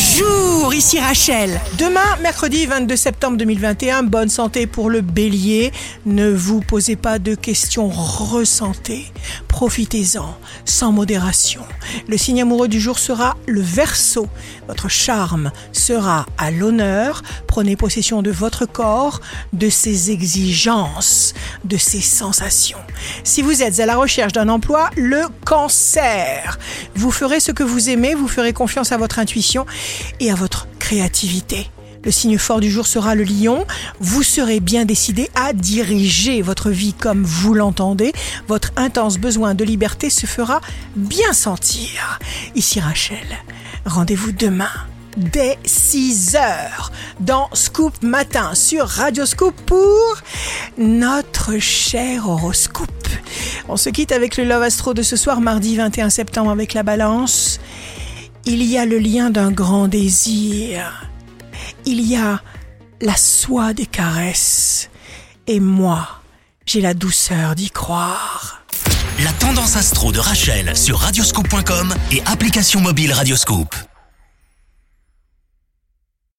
Bonjour, ici Rachel. Demain, mercredi 22 septembre 2021, bonne santé pour le bélier. Ne vous posez pas de questions, ressentez. Profitez-en, sans modération. Le signe amoureux du jour sera le verso. Votre charme sera à l'honneur. Prenez possession de votre corps, de ses exigences, de ses sensations. Si vous êtes à la recherche d'un emploi, le cancer. Vous ferez ce que vous aimez, vous ferez confiance à votre intuition et à votre créativité. Le signe fort du jour sera le lion. Vous serez bien décidé à diriger votre vie comme vous l'entendez. Votre intense besoin de liberté se fera bien sentir. Ici Rachel. Rendez-vous demain dès 6 heures dans Scoop Matin sur Radio Scoop pour notre cher horoscope. On se quitte avec le Love Astro de ce soir, mardi 21 septembre, avec la balance. Il y a le lien d'un grand désir. Il y a la soie des caresses. Et moi, j'ai la douceur d'y croire. La tendance astro de Rachel sur radioscope.com et application mobile Radioscope.